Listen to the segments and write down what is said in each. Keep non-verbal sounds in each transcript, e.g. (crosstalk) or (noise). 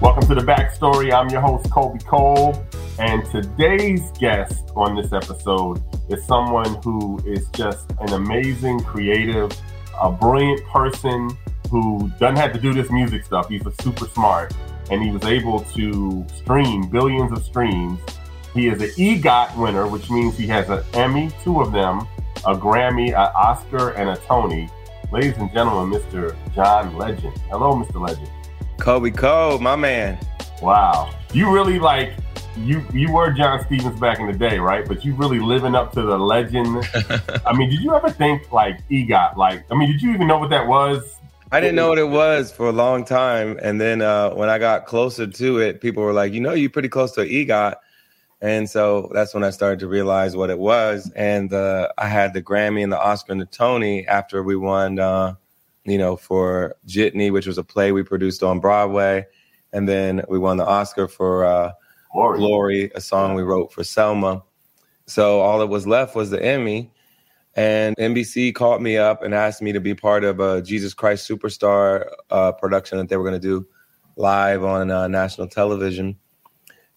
Welcome to the backstory. I'm your host, Colby Colb. And today's guest on this episode is someone who is just an amazing, creative, a brilliant person who doesn't have to do this music stuff. He's a super smart and he was able to stream billions of streams. He is an EGOT winner, which means he has an Emmy, two of them, a Grammy, an Oscar, and a Tony. Ladies and gentlemen, Mr. John Legend. Hello, Mr. Legend. Kobe Cole, my man. Wow. You really like you you were John Stephens back in the day, right? But you really living up to the legend. (laughs) I mean, did you ever think like EGOT? Like, I mean, did you even know what that was? I didn't know what it was for a long time, and then uh, when I got closer to it, people were like, "You know, you're pretty close to EGOT," and so that's when I started to realize what it was. And uh, I had the Grammy and the Oscar and the Tony after we won, uh, you know, for Jitney, which was a play we produced on Broadway, and then we won the Oscar for uh, Glory. Glory, a song we wrote for Selma. So all that was left was the Emmy. And NBC called me up and asked me to be part of a Jesus Christ Superstar uh, production that they were going to do live on uh, national television.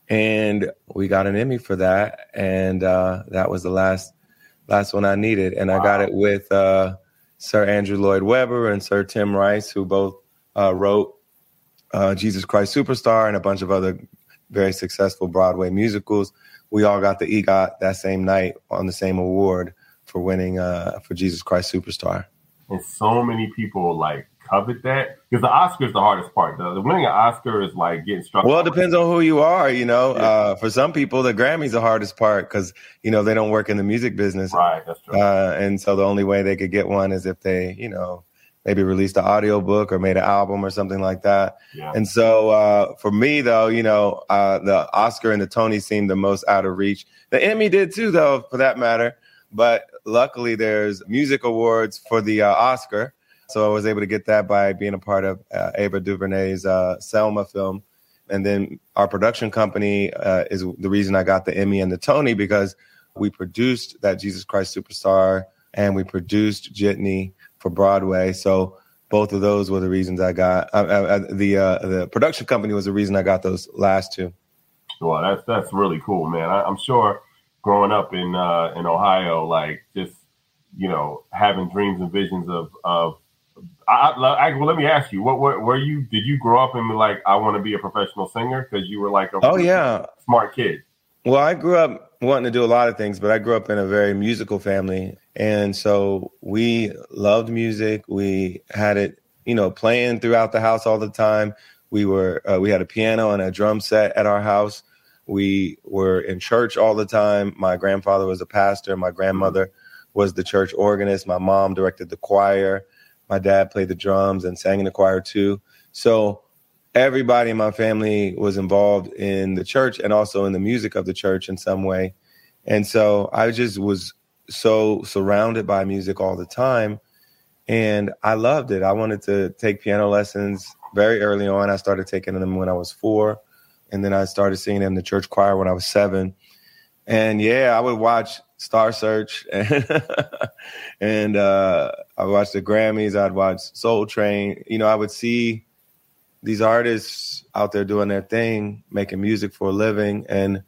And we got an Emmy for that. And uh, that was the last last one I needed. And wow. I got it with uh, Sir Andrew Lloyd Webber and Sir Tim Rice, who both uh, wrote uh, Jesus Christ Superstar and a bunch of other very successful Broadway musicals. We all got the EGOT that same night on the same award for winning uh, for Jesus Christ Superstar. And so many people like covet that because the Oscar is the hardest part. The, the winning an Oscar is like getting struck. Well, it depends on who you are. You know, yeah. uh, for some people, the Grammy's the hardest part because you know they don't work in the music business. Right, that's true. Uh, and so the only way they could get one is if they, you know, maybe released an audio book or made an album or something like that. Yeah. And so uh, for me, though, you know, uh, the Oscar and the Tony seemed the most out of reach. The Emmy did too, though, for that matter. But luckily, there's music awards for the uh, Oscar. So I was able to get that by being a part of uh, Ava DuVernay's uh, Selma film. And then our production company uh, is the reason I got the Emmy and the Tony because we produced that Jesus Christ Superstar and we produced Jitney for Broadway. So both of those were the reasons I got uh, uh, the uh, the production company was the reason I got those last two. Well, that's that's really cool, man. I, am sure growing up in uh, in Ohio, like just you know having dreams and visions of of. I, I, well, let me ask you, what, what were you? Did you grow up and be like, I want to be a professional singer because you were like a oh yeah smart kid? Well, I grew up wanting to do a lot of things, but I grew up in a very musical family. And so we loved music. We had it, you know, playing throughout the house all the time. We were, uh, we had a piano and a drum set at our house. We were in church all the time. My grandfather was a pastor. My grandmother was the church organist. My mom directed the choir. My dad played the drums and sang in the choir too. So everybody in my family was involved in the church and also in the music of the church in some way. And so I just was so surrounded by music all the time. And I loved it. I wanted to take piano lessons very early on. I started taking them when I was four. And then I started singing in the church choir when I was seven. And yeah, I would watch Star Search and, (laughs) and uh, I watched the Grammys. I'd watch Soul Train. You know, I would see these artists out there doing their thing, making music for a living, and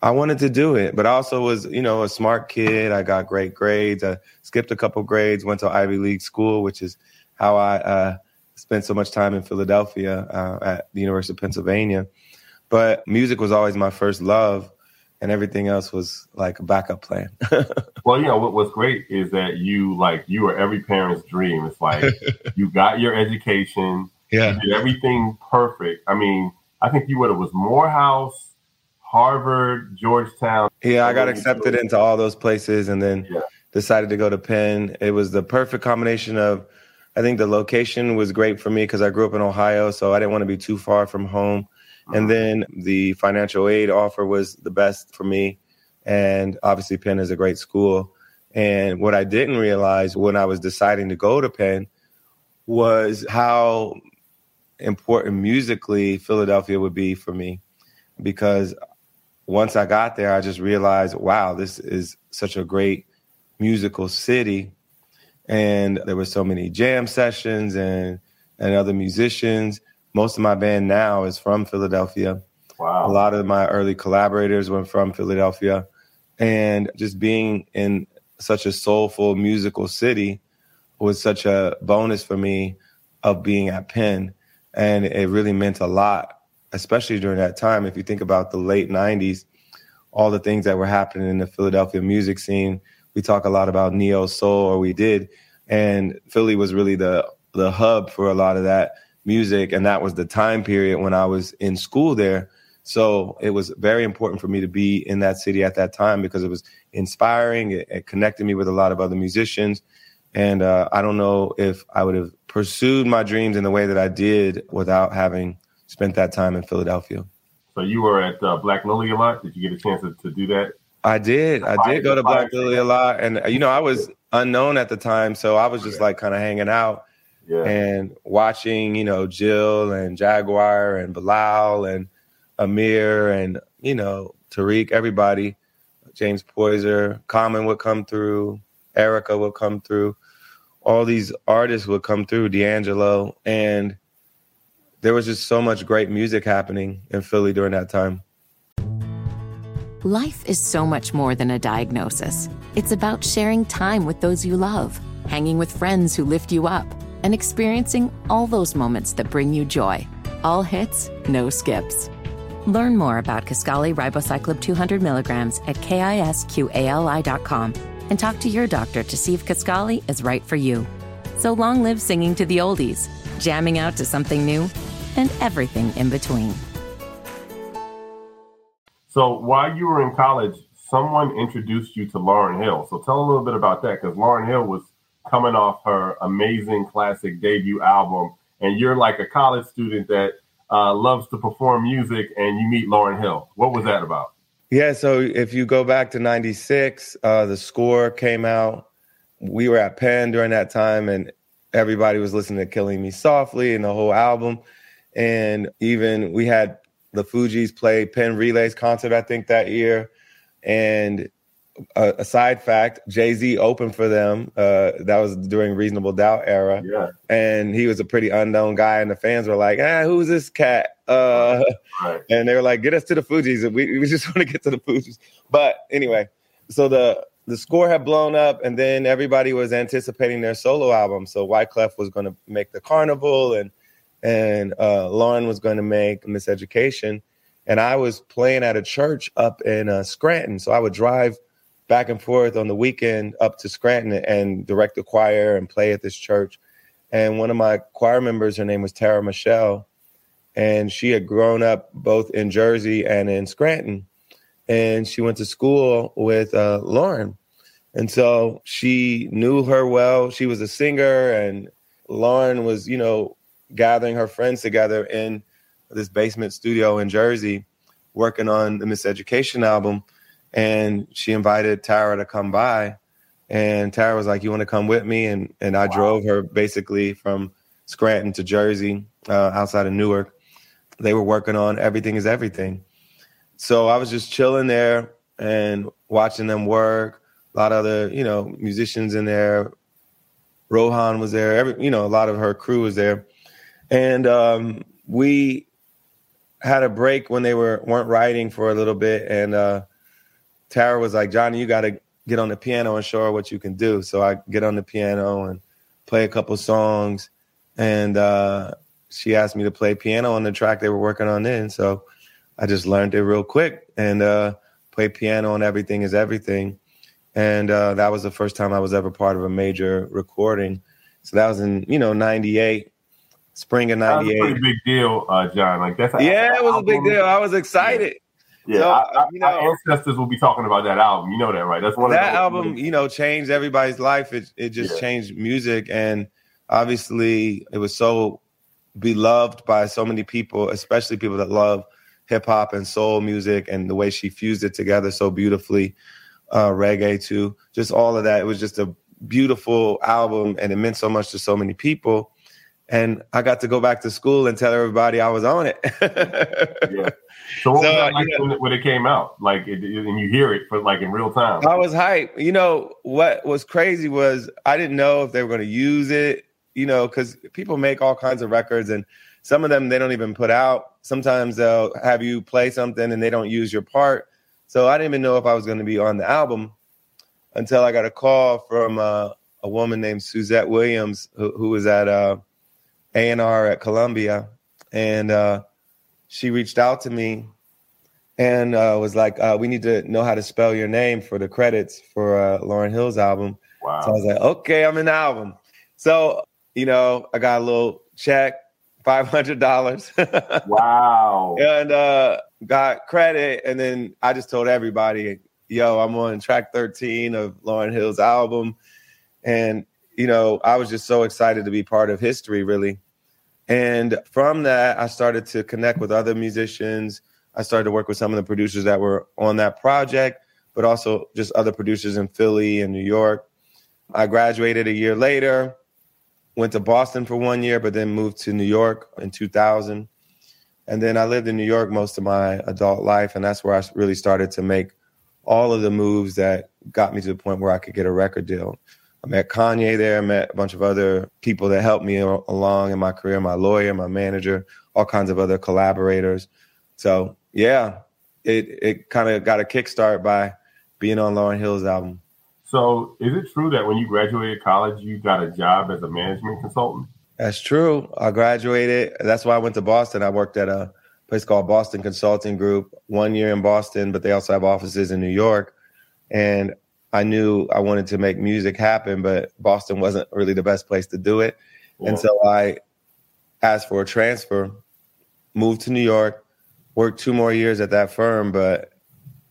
I wanted to do it. But I also was, you know, a smart kid. I got great grades. I skipped a couple grades, went to Ivy League school, which is how I uh, spent so much time in Philadelphia uh, at the University of Pennsylvania. But music was always my first love, and everything else was like a backup plan. (laughs) well, you know what, what's great is that you like you are every parent's dream. It's like (laughs) you got your education yeah. did everything perfect. I mean, I think you would have was Morehouse, Harvard, Georgetown. Yeah, I got accepted into all those places and then yeah. decided to go to Penn. It was the perfect combination of I think the location was great for me because I grew up in Ohio, so I didn't want to be too far from home. And uh-huh. then the financial aid offer was the best for me. And obviously, Penn is a great school. And what I didn't realize when I was deciding to go to Penn was how important musically Philadelphia would be for me. Because once I got there, I just realized, wow, this is such a great musical city. And there were so many jam sessions and and other musicians most of my band now is from Philadelphia. Wow. A lot of my early collaborators were from Philadelphia. And just being in such a soulful musical city was such a bonus for me of being at Penn. And it really meant a lot, especially during that time. If you think about the late 90s, all the things that were happening in the Philadelphia music scene, we talk a lot about neo soul, or we did. And Philly was really the the hub for a lot of that music. And that was the time period when I was in school there. So it was very important for me to be in that city at that time because it was inspiring. It, it connected me with a lot of other musicians. And uh, I don't know if I would have pursued my dreams in the way that I did without having spent that time in Philadelphia. So you were at uh, Black Lily a lot. Did you get a chance to, to do that? I did. I did go to Black Lily a lot, and you know I was unknown at the time, so I was just like kind of hanging out Yeah. and watching, you know, Jill and Jaguar and Bilal and Ahmir and, you know, Tariq, everybody, James Poyser, Common would come through, Erykah would come through, all these artists would come through, D'Angelo. And there was just so much great music happening in Philly during that time. Life is so much more than a diagnosis. It's about sharing time with those you love, hanging with friends who lift you up, and experiencing all those moments that bring you joy. All hits, no skips. Learn more about Kisqali Ribociclib 200 milligrams at kisqali.com and talk to your doctor to see if Kisqali is right for you. So long live singing to the oldies, jamming out to something new, and everything in between. So while you were in college, someone introduced you to Lauryn Hill. So tell a little bit about that because Lauryn Hill was coming off her amazing classic debut album, and you're like a college student that uh, loves to perform music, and you meet Lauryn Hill. What was that about? Yeah, so if you go back to 96, uh, the score came out. We were at Penn during that time, and everybody was listening to Killing Me Softly and the whole album. And even we had the Fugees play Penn Relays concert, I think, that year. And a, a side fact, Jay Z opened for them. Uh, that was during Reasonable Doubt era. Yeah. And he was a pretty unknown guy, and the fans were like, ah, who's this cat? Uh, Right. (laughs) and they were like, "Get us to the Fugees." And we, we just (laughs) want to get to the Fugees. But anyway, so the the score had blown up, and then everybody was anticipating their solo album. So Wyclef was going to make the Carnival, and and uh, Lauryn was going to make Miseducation, and I was playing at a church up in uh, Scranton. So I would drive back and forth on the weekend up to Scranton and direct the choir and play at this church. And one of my choir members, her name was Tara Michelle and she had grown up both in Jersey and in Scranton. And she went to school with uh, Lauryn. And so she knew her well. She was a singer, and Lauryn was, you know, gathering her friends together in this basement studio in Jersey, working on the Miseducation album. And she invited Tara to come by. And Tara was like, You want to come with me? And, and I drove her basically from Scranton to Jersey, uh, outside of Newark. They were working on everything is everything. So i was just chilling there and watching them work. A lot of other you know musicians in there. Rohan was there. Every you know a lot of her crew was there. And um, we had a break when they were weren't writing for a little bit. And uh, tara was like johnny you got to get on the piano and show her what you can do so i get on the piano and play a couple songs and uh, she asked me to play piano on the track they were working on then. So I just learned it real quick and uh, play piano on Everything is Everything. And uh, that was the first time I was ever part of a major recording. So that was in, you know, 98, spring of '98. That was a 98. pretty big deal, uh, John. Like that's Yeah, it was a big deal. I was excited. Yeah, So, I- I- you know- our ancestors will be talking about that album. You know that, right? That's one of that those- album, you know, changed everybody's life. It it just Yeah. changed music, and obviously, it was so beloved by so many people, especially people that love hip hop and soul music and the way she fused it together so beautifully, uh, reggae too, just all of that. It was just a beautiful album and it meant so much to so many people. And I got to go back to school and tell everybody I was on it. (laughs) yeah. So what so, was that like you know, when, it, when, it came out? Like, it, and you hear it for like in real time. I was hype. You know what was crazy was I didn't know if they were going to use it. You know, because people make all kinds of records, and some of them they don't even put out. Sometimes they'll have you play something and they don't use your part. So I didn't even know if I was going to be on the album until I got a call from uh, a woman named Suzette Williams, who, who was at uh, A&R at Columbia, and uh, she reached out to me and uh, was like, uh, "We need to know how to spell your name for the credits for uh, Lauryn Hill's album." Wow. So I was like, "Okay, I'm in the album." So you know, I got a little check, five hundred dollars. (laughs) wow. And uh, got credit, and then I just told everybody, "Yo, I'm on track 13 of Lauryn Hill's album," and you know, I was just so excited to be part of history, really. And from that, I started to connect with other musicians. I started to work with some of the producers that were on that project, but also just other producers in Philly and New York. I graduated a year later, went to Boston for one year, but then moved to New York in 2000. And then I lived in New York most of my adult life. And that's where I really started to make all of the moves that got me to the point where I could get a record deal. I met Kanye there. I met a bunch of other people that helped me along in my career, my lawyer, my manager, all kinds of other collaborators. So yeah, it it kind of got a kickstart by being on Lauryn Hill's album. So is it true that when you graduated college, you got a job as a management consultant? That's true. I graduated. That's why I went to Boston. I worked at a place called Boston Consulting Group one year in Boston, but they also have offices in New York. And I knew I wanted to make music happen, but Boston wasn't really the best place to do it. Yeah. And so I asked for a transfer, moved to New York, worked two more years at that firm, but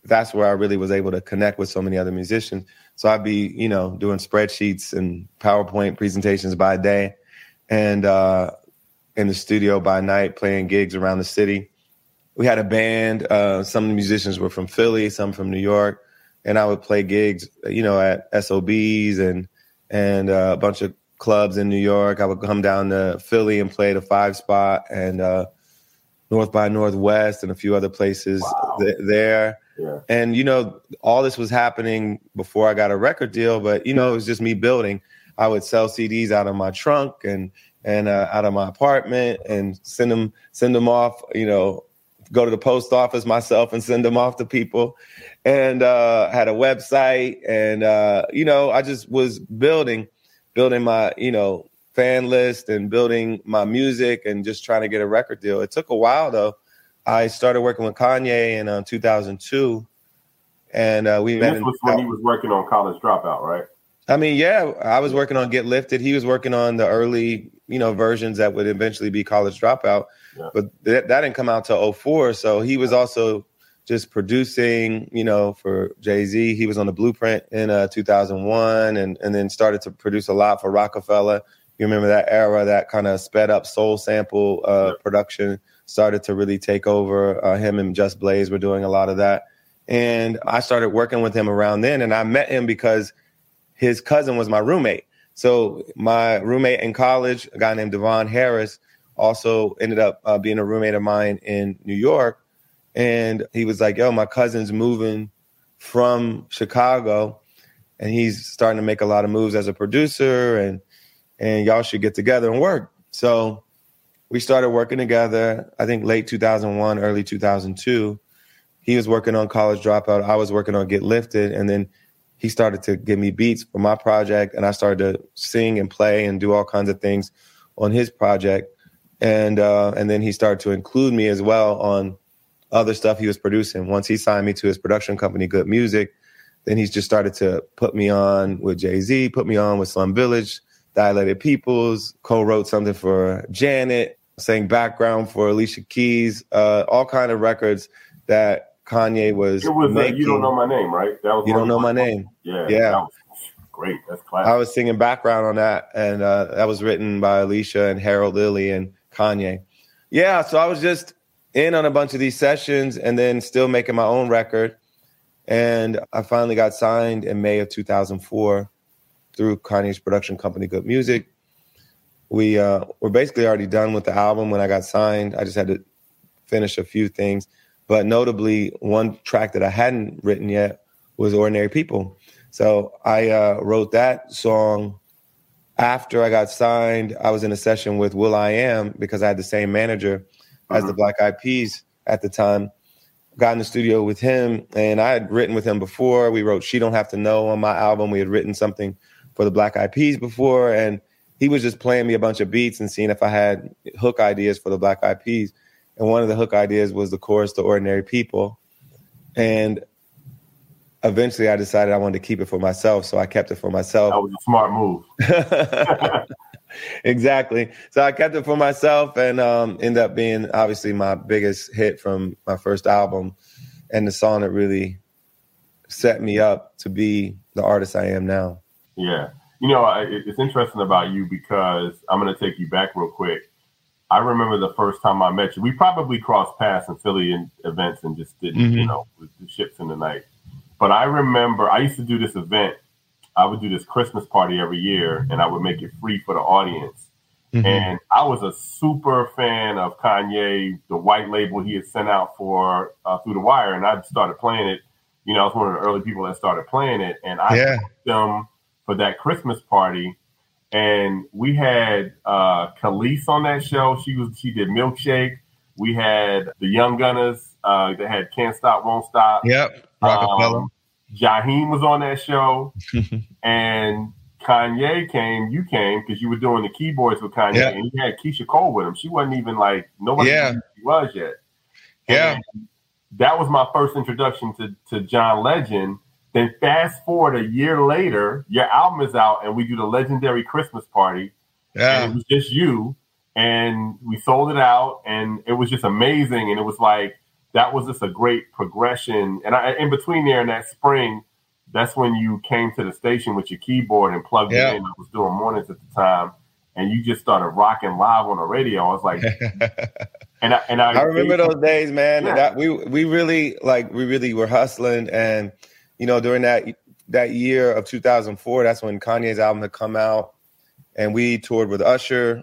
that's where I really was able to connect with so many other musicians. So I'd be, you know, doing spreadsheets and PowerPoint presentations by day and uh, in the studio by night, playing gigs around the city. We had a band. Uh, some of the musicians were from Philly, some from New York and I would play gigs, you know, at SOBs and and uh, a bunch of clubs in New York. I would come down to Philly and play the five spot and uh, North by Northwest and a few other places wow. th- there. Yeah. And you know, all this was happening before I got a record deal, but you know, it was just me building. I would sell CDs out of my trunk and and uh, out of my apartment and send them send them off, you know, go to the post office myself and send them off to people and uh, had a website and uh, you know i just was building building my you know fan list and building my music and just trying to get a record deal. It took a while though. I started working with kanye in uh, 2002 and uh, we and met this was when he was working on college dropout right? I mean yeah i was working on get lifted. He was working on the early you know versions that would eventually be college dropout. Yeah. but that, that didn't come out till 04 so he was also just producing, you know, for Jay Z. He was on the Blueprint in uh, 2001, and and then started to produce a lot for Roc-A-Fella. You remember that era, that kind of sped up soul sample uh, production started to really take over. Uh, him and Just Blaze were doing a lot of that, and I started working with him around then. And I met him because his cousin was my roommate. So my roommate in college, a guy named Devon Harris, also ended up uh, being a roommate of mine in New York and he was like, "Yo, my cousin's moving from Chicago, and he's starting to make a lot of moves as a producer, and and y'all should get together and work." So we started working together. I think late 2001, early 2002. He was working on College Dropout. I was working on Get Lifted, and then he started to give me beats for my project, and I started to sing and play and do all kinds of things on his project. And uh, and then he started to include me as well on other stuff he was producing. Once he signed me to his production company, Good Music, then he's just started to put me on with Jay Z, put me on with Slum Village, Dilated Peoples, co-wrote something for Janet, sang background for Alicia Keys, uh, all kind of records that Kanye was. It was uh, you don't know my name, right? That was you don't know my name. Yeah, yeah. great. That's classic. I was singing background on that, and uh, that was written by Alicia and Harold Lilly and Kanye. Yeah, so I was just in on a bunch of these sessions, and then still making my own record. And I finally got signed in May of 2004 through Kanye's production company, Good Music. We uh, were basically already done with the album when I got signed. I just had to finish a few things. But notably, one track that I hadn't written yet was Ordinary People. So I uh, wrote that song after I got signed. I was in a session with Will I Am because I had the same manager as the uh-huh. Black Eyed Peas at the time. Got in the studio with him, and I had written with him before. We wrote "She Don't Have to Know" on my album. We had written something for the Black Eyed Peas before, and he was just playing me a bunch of beats and seeing if I had hook ideas for the Black Eyed Peas. And one of the hook ideas was the chorus to Ordinary People. And eventually I decided I wanted to keep it for myself. So I kept it for myself. That was a smart move. (laughs) (laughs) (laughs) exactly. So I kept it for myself and um, ended up being obviously my biggest hit from my first album and the song that really set me up to be the artist I am now. Yeah. You know, it's interesting about you because I'm going to take you back real quick. I remember the first time I met you. We probably crossed paths in Philly in events and just didn't, mm-hmm. you know, with the ships in the night. But I remember I used to do this event. I would do this Christmas party every year, and I would make it free for the audience. Mm-hmm. And I was a super fan of Kanye, the white label he had sent out for uh, Through the Wire, and I started playing it. You know, I was one of the early people that started playing it, and I yeah. them for that Christmas party and we had uh, Kelis on that show. She was she did Milkshake. We had the Young Gunners uh, that had Can't Stop, Won't Stop. Yep, Roc-A-Fella. Um, Jaheim was on that show, (laughs) and Kanye came. You came because you were doing the keyboards with Kanye, yep. and he had Keyshia Cole with him. She wasn't even like nobody yeah. knew who she was yet. Yeah, and that was my first introduction to to John Legend then fast forward a year later, your album is out, and we do the legendary Christmas party. Yeah. And it was just you, and we sold it out, and it was just amazing. And it was like that was just a great progression. And I, in between there in that spring, that's when you came to the station with your keyboard and plugged yeah. it in. I was doing mornings at the time, and you just started rocking live on the radio. I was like, (laughs) and I, and I, I remember those days, man. Yeah. That we we really like we really were hustling and you know, during that that year of 2004, that's when Kanye's album had come out, and we toured with Usher.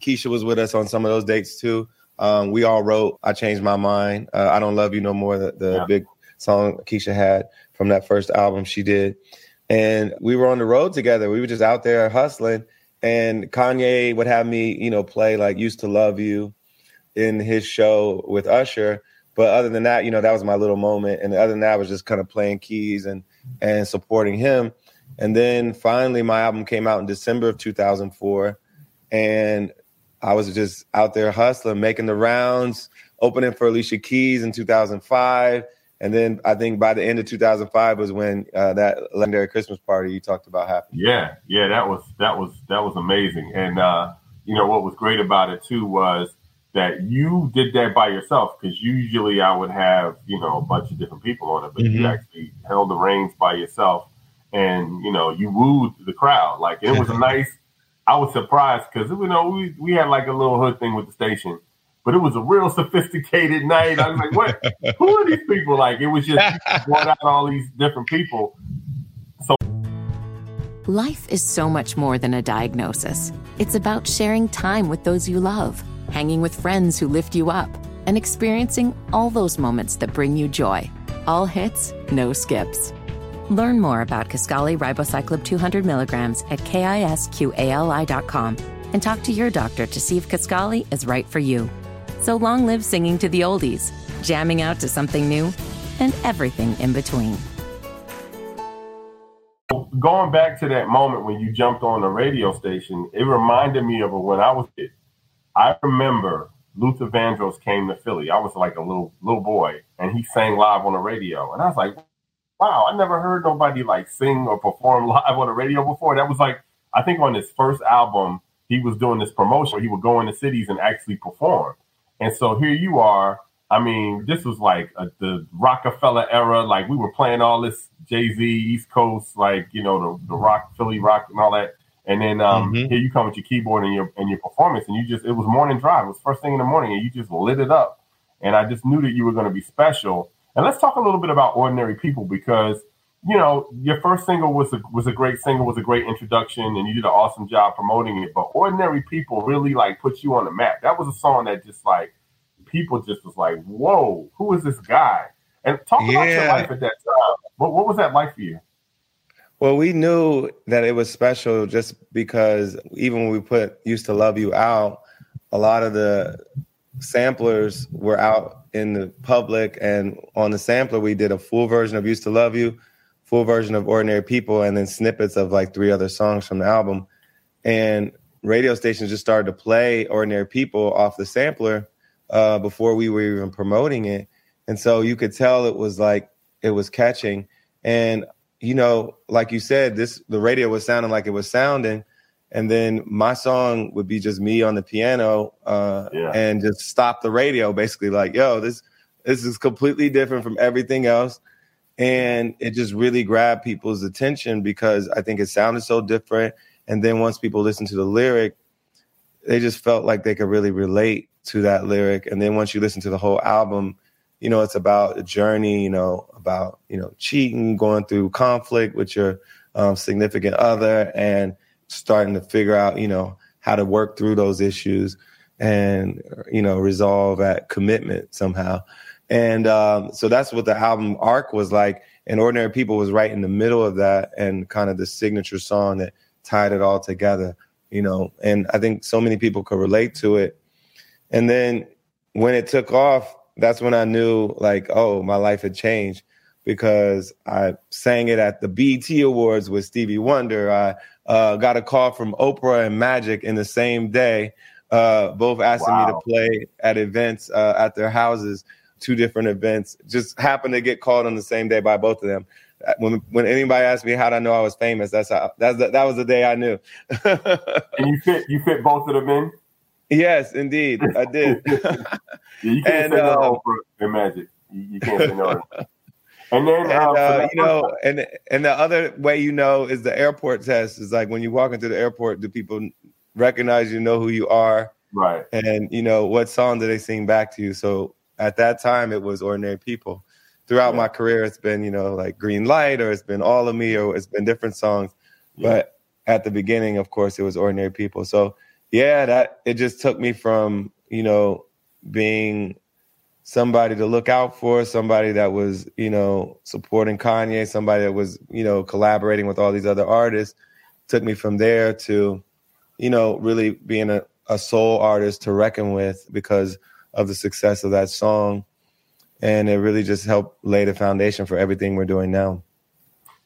Keyshia was with us on some of those dates too. Um, we all wrote "I Changed My Mind," uh, "I Don't Love You No More," the, the yeah. big song Keyshia had from that first album she did, and we were on the road together. We were just out there hustling, and Kanye would have me, you know, play like "Used to Love You" in his show with Usher but other than that, you know, that was my little moment. And other than that, I was just kind of playing keys and and supporting him. And then finally, my album came out in December of 2004, and I was just out there hustling, making the rounds, opening for Alicia Keys in 2005. And then I think by the end of 2005 was when uh, that legendary Christmas party you talked about happened. Yeah, yeah, that was that was that was amazing. And uh, you know what was great about it too was that you did that by yourself because usually I would have you know a bunch of different people on it, but mm-hmm. you actually held the reins by yourself, and you know you wooed the crowd. Like it was a (laughs) nice. I was surprised because you know we we had like a little hood thing with the station, but it was a real sophisticated night. I was like, what? (laughs) Who are these people? Like it was just brought out all these different people. So. Life is so much more than a diagnosis. It's about sharing time with those you love hanging with friends who lift you up, and experiencing all those moments that bring you joy. All hits, no skips. Learn more about Kisqali Ribociclib 200 milligrams at kisqali.com and talk to your doctor to see if Kisqali is right for you. So long live singing to the oldies, jamming out to something new, and everything in between. Going back to that moment when you jumped on the radio station, it reminded me of when I was kid. I remember Luther Vandross came to Philly. I was like a little little boy, and he sang live on the radio, and I was like, "Wow, I never heard nobody like sing or perform live on the radio before." That was like, I think on his first album, he was doing this promotion where he would go into cities and actually perform. And so here you are, I mean, this was like a, the Roc-A-Fella era. Like we were playing all this Jay Z East Coast, like you know the the rock Philly rock and all that. And then um, mm-hmm. here you come with your keyboard and your and your performance, and you just it was morning drive. It was first thing in the morning, and you just lit it up. And I just knew that you were going to be special. And let's talk a little bit about ordinary people because you know your first single was a was a great single, was a great introduction, and you did an awesome job promoting it. But ordinary people really like put you on the map. That was a song that just like people just was like, "Whoa, who is this guy?" And talk yeah. about your life at that time. What, what was that like for you? Well, we knew that it was special just because even when we put "Used to Love You" out, a lot of the samplers were out in the public, and on the sampler we did a full version of "Used to Love You," full version of "Ordinary People," and then snippets of like three other songs from the album. And radio stations just started to play "Ordinary People" off the sampler, uh, before we were even promoting it. And so you could tell it was like it was catching. And you know, like you said, this the radio was sounding like it was sounding, and then my song would be just me on the piano uh, yeah. and just stop the radio, basically like, yo, this this is completely different from everything else. And it just really grabbed people's attention because I think it sounded so different. And then once people listened to the lyric, they just felt like they could really relate to that lyric. And then once you listen to the whole album, you know, it's about a journey, you know, about, you know, cheating, going through conflict with your um, significant other and starting to figure out, you know, how to work through those issues and, you know, resolve at commitment somehow. And um, so that's what the album arc was like. And Ordinary People was right in the middle of that and kind of the signature song that tied it all together, you know. And I think so many people could relate to it and then when it took off, that's when I knew like, oh, my life had changed because I sang it at the BET Awards with Stevie Wonder. I uh, got a call from Oprah and Magic in the same day, uh, both asking wow. me to play at events uh, at their houses, two different events. Just happened to get called on the same day by both of them. When when anybody asked me how did I know I was famous, that's how that's that was the day I knew. (laughs) and you fit you fit both of them in. Yes, indeed, I did. (laughs) yeah, you can't (laughs) and, say uh, no for magic. You, you, can't say no. And then, and, um, uh, you know, and and the other way you know is the airport test. Is like when you walk into the airport, do people recognize you, know who you are, right? And you know what song do they sing back to you? So at that time, it was "Ordinary People." Throughout yeah. my career, it's been you know like "Green Light" or it's been "All of Me" or it's been different songs. Yeah. But at the beginning, of course, it was "Ordinary People." So yeah, that it just took me from, you know, being somebody to look out for, somebody that was, you know, supporting Kanye, somebody that was, you know, collaborating with all these other artists, took me from there to, you know, really being a, a soul artist to reckon with because of the success of that song. And it really just helped lay the foundation for everything we're doing now.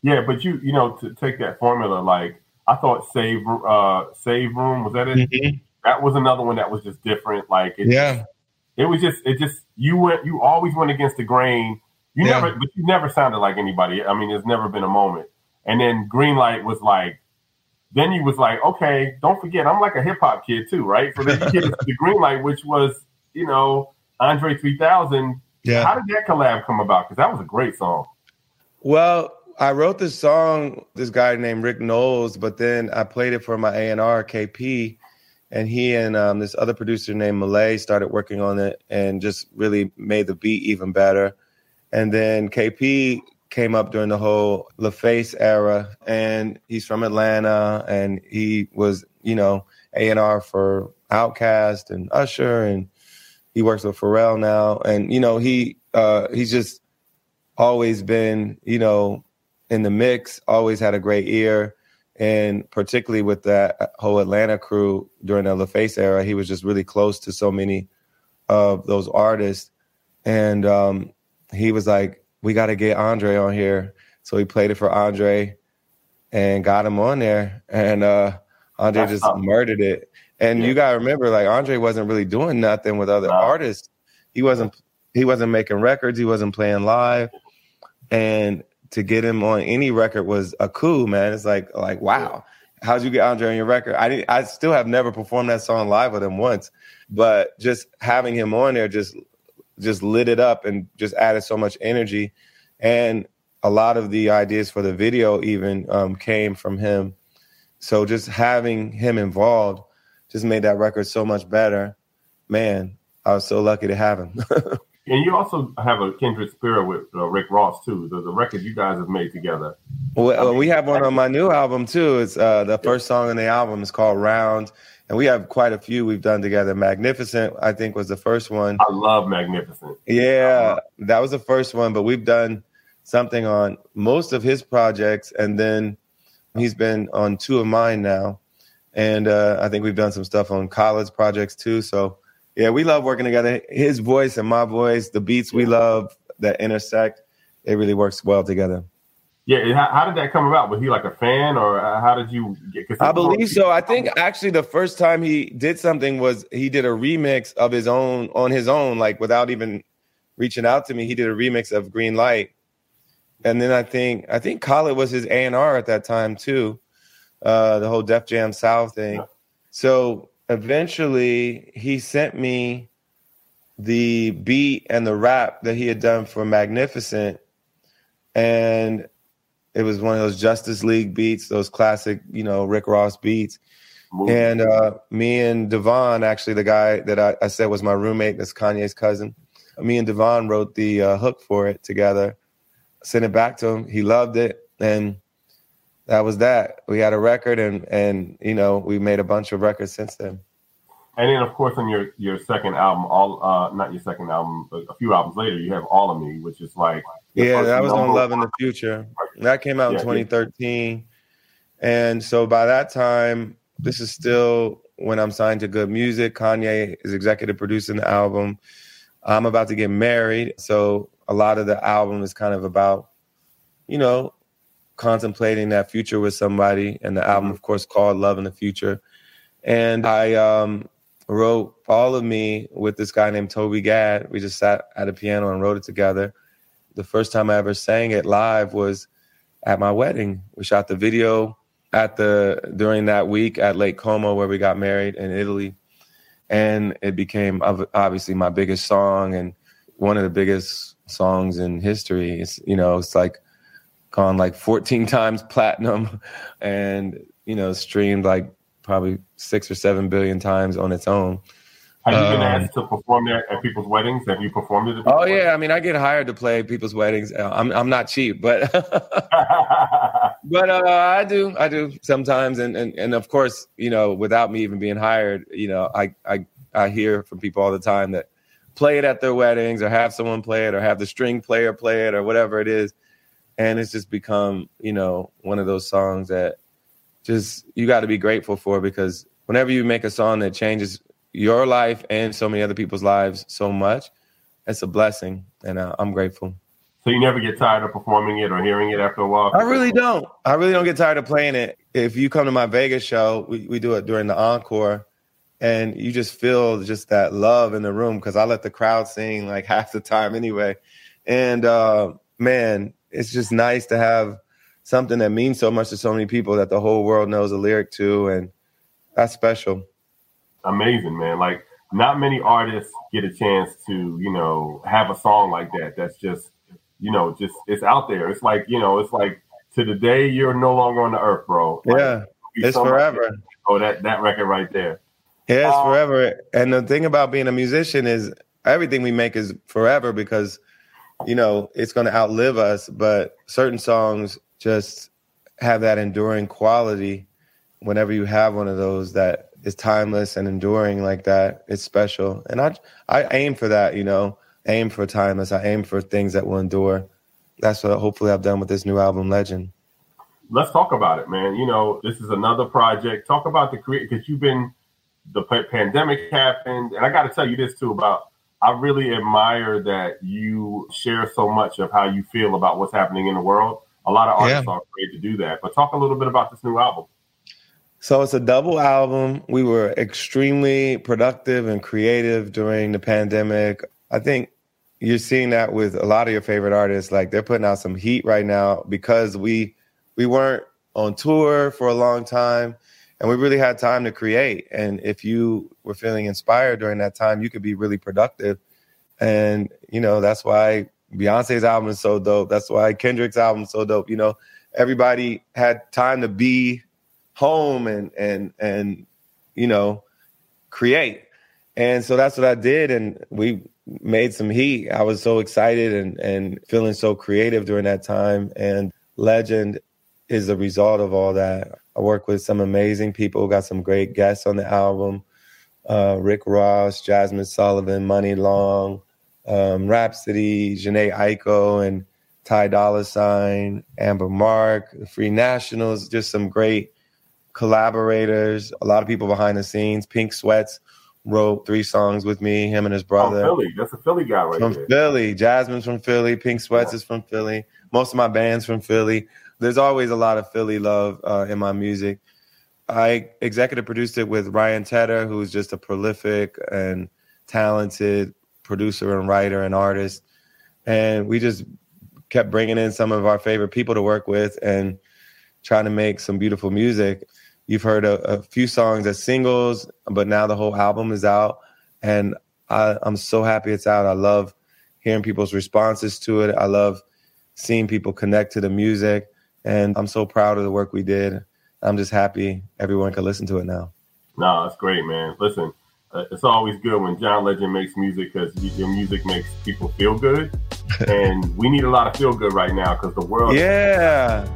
Yeah, but you, you know, to take that formula, like I thought Save uh Save Room was that it? Mm-hmm. That was another one that was just different. Like it yeah, it was just it just you went you always went against the grain. You yeah. never but you never sounded like anybody. I mean, there's never been a moment. And then Green Light was like, then he was like, okay, don't forget, I'm like a hip hop kid too, right? So then you get the (laughs) Green Light, which was you know Andre 3000. Yeah. How did that collab come about? Because that was a great song. Well, I wrote this song, this guy named Rick Knowles, but then I played it for my A&R, KP, and he and um, this other producer named Malay started working on it and just really made the beat even better. And then KP came up during the whole LaFace era, and he's from Atlanta, and he was, you know, A&R for Outkast and Usher, and he works with Pharrell now, and you know, he uh, he's just always been, you know, in the mix, always had a great ear. And particularly with that whole Atlanta crew during the LaFace era, he was just really close to so many of those artists. And um, he was like, we got to get Andre on here. So he played it for Andre and got him on there. And uh, Andre That's just tough. murdered it. And yeah. you got to remember, like, Andre wasn't really doing nothing with other artists. He wasn't he wasn't making records. He wasn't playing live. And to get him on any record was a coup, man. It's like like wow, how'd you get Andre on your record? I didn't, I still have never performed that song live with him once, but just having him on there just just lit it up and just added so much energy. And a lot of the ideas for the video even um, came from him. So just having him involved just made that record so much better. Man, I was so lucky to have him. (laughs) and you also have a kindred spirit with uh, Rick Ross too. The, the record you guys have made together. Well, I mean, we have one on my new album too. It's uh, the first song on the album is called Round, and we have quite a few we've done together. Magnificent, I think, was the first one. I love Magnificent. Yeah, that was the first one, but we've done something on most of his projects, and then he's been on two of mine now, and uh, I think we've done some stuff on college projects too. So yeah, we love working together. His voice and my voice, the beats we love that intersect, it really works well together. Yeah, how, how, did that come about? Was he like a fan, or uh, how did you get? I believe so. I think actually the first time he did something was he did a remix of his own on his own, like without even reaching out to me. He did a remix of Green Light, and then I think I think Khaled was his A and R at that time too. Uh, the whole Def Jam South thing. So eventually, he sent me the beat and the rap that he had done for Magnificent, and it was one of those Justice League beats, those classic, you know, Rick Ross beats. And uh, me and Devon, actually, the guy that I, I, said was my roommate, that's Kanye's cousin. Me and Devon wrote the uh, hook for it together. Sent it back to him. He loved it, and that was that. We had a record, and and you know, we made a bunch of records since then. And then, of course, on your your second album, all uh, not your second album, but a few albums later, you have All of Me, which is like yeah, that was on Love in the Future. That came out yeah, in 2013, yeah. and so by that time, this is still when I'm signed to Good Music. Kanye is executive producing the album. I'm about to get married, so a lot of the album is kind of about, you know, contemplating that future with somebody. And the album, of course, called Love in the Future. And I um, wrote all of me with this guy named Toby Gad. We just sat at a piano and wrote it together. The first time I ever sang it live was at my wedding. We shot the video at the during that week at Lake Como where we got married in Italy. And it became obviously my biggest song and one of the biggest songs in history. It's you know, it's like gone like 14 (laughs) times platinum and you know, streamed like probably six or seven billion times on its own. Have you been um, asked to perform there at people's weddings? Have you performed it? oh yeah, I mean, I get hired to play people's weddings. Uh, I'm I'm not cheap, but (laughs) (laughs) but uh, I do I do sometimes, and, and and of course, you know, without me even being hired, you know, I I I hear from people all the time that play it at their weddings, or have someone play it, or have the string player play it, or whatever it is, and it's just become you know one of those songs that just you got to be grateful for because whenever you make a song that changes your life and so many other people's lives so much, it's a blessing, and uh, I'm grateful. So you never get tired of performing it or hearing it after a while? I really don't. I really don't get tired of playing it. If you come to my Vegas show, we, we do it during the encore, and you just feel just that love in the room because I let the crowd sing like (laughs) half the time anyway. And uh, man, it's just nice to have something that means so much to so many people that the whole world knows a lyric to, and that's special. Amazing, man. Like not many artists get a chance to, you know, have a song like that. That's just, you know, just it's out there. It's like, you know, it's like to the day you're no longer on the earth, bro. Like, yeah, it's forever. oh, that that record right there. Yeah, it's um, forever. And the thing about being a musician is everything we make is forever because, you know, it's going to outlive us. But certain songs just have that enduring quality whenever you have one of those that is timeless and enduring like that it's special. And i i aim for that you know aim for timeless i aim for things that will endure. That's what hopefully i've done with this new album legend. Let's talk about it man. You know this is another project. Talk about the create because you've been the pandemic happened and i got to tell you this too about i really admire that you share so much of how you feel about what's happening in the world a lot of artists yeah. are afraid to do that. But talk a little bit about this new album. So it's a double album. We were extremely productive and creative during the pandemic. I think you're seeing that with a lot of your favorite artists. Like they're putting out some heat right now because we we weren't on tour for a long time and we really had time to create. And if you were feeling inspired during that time, you could be really productive. And, you know, that's why Beyonce's album is so dope. That's why Kendrick's album is so dope. You know, everybody had time to be home and and and you know create. And so that's what I did and we made some heat. I was so excited and and feeling so creative during that time and Legend is the result of all that. I work with some amazing people, got some great guests on the album. Uh, Rick Ross, Jazmine Sullivan, Muni Long, um, Rapsody, Jhené Aiko, and Ty Dolla Sign, Amber Mark, Free Nationals, just some great collaborators, a lot of people behind the scenes. Pink Sweats wrote three songs with me, him and his brother. From Philly. That's a Philly guy right from there. Philly. Jazmine's from Philly. Pink Sweats yeah. is from Philly. Most of my band's from Philly. There's always a lot of Philly love uh, in my music. I executive produced it with Ryan Tedder, who's just a prolific and talented producer and writer and artist. And we just kept bringing in some of our favorite people to work with and trying to make some beautiful music. You've heard a, a few songs as singles, but now the whole album is out. And I, I'm so happy it's out. I love hearing people's responses to it. I love seeing people connect to the music. And I'm so proud of the work we did. I'm just happy everyone can listen to it now. No, that's great, man. Listen, uh, it's always good when John Legend makes music because your music makes people feel good, (laughs) and we need a lot of feel good right now because the world. Yeah.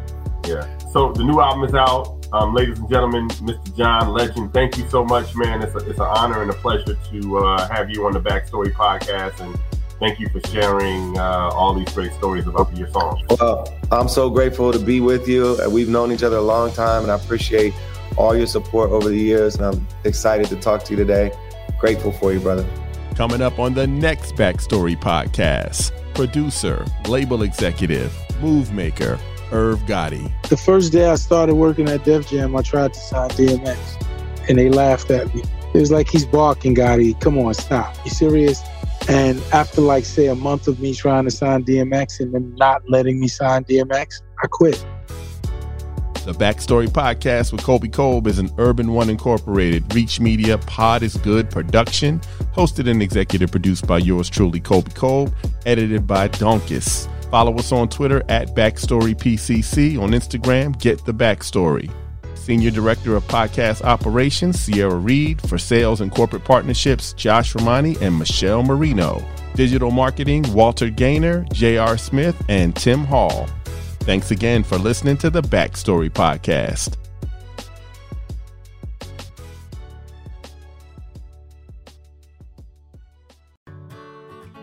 Yeah. So the new album is out. Um, ladies and gentlemen, Mr. John Legend, thank you so much, man. It's, a, it's an honor and a pleasure to uh, have you on the Backstory podcast and thank you for sharing uh, all these great stories about your songs. Well, I'm so grateful to be with you. We've known each other a long time, and I appreciate all your support over the years. And I'm excited to talk to you today. Grateful for you, brother. Coming up on the next Backstory podcast, producer, label executive, move maker, Irv Gotti. The first day I started working at Def Jam, I tried to sign DMX, and they laughed at me. It was like he's barking, Gotti. Come on, stop. You serious? And after like say a month of me trying to sign DMX and then not letting me sign DMX, I quit. The Backstory Podcast with Colby Colb is an Urban One Incorporated Reach Media Pod is Good production, hosted and executive produced by yours truly, Colby Colb, edited by Donkus. Follow us on Twitter at BackstoryPCC, on Instagram, Get the Backstory. Senior Director of Podcast Operations, Sierra Reed. For Sales and Corporate Partnerships, Josh Romani and Michelle Marino. Digital Marketing, Walter Gaynor, J.R. Smith, and Tim Hall. Thanks again for listening to the Backstory Podcast.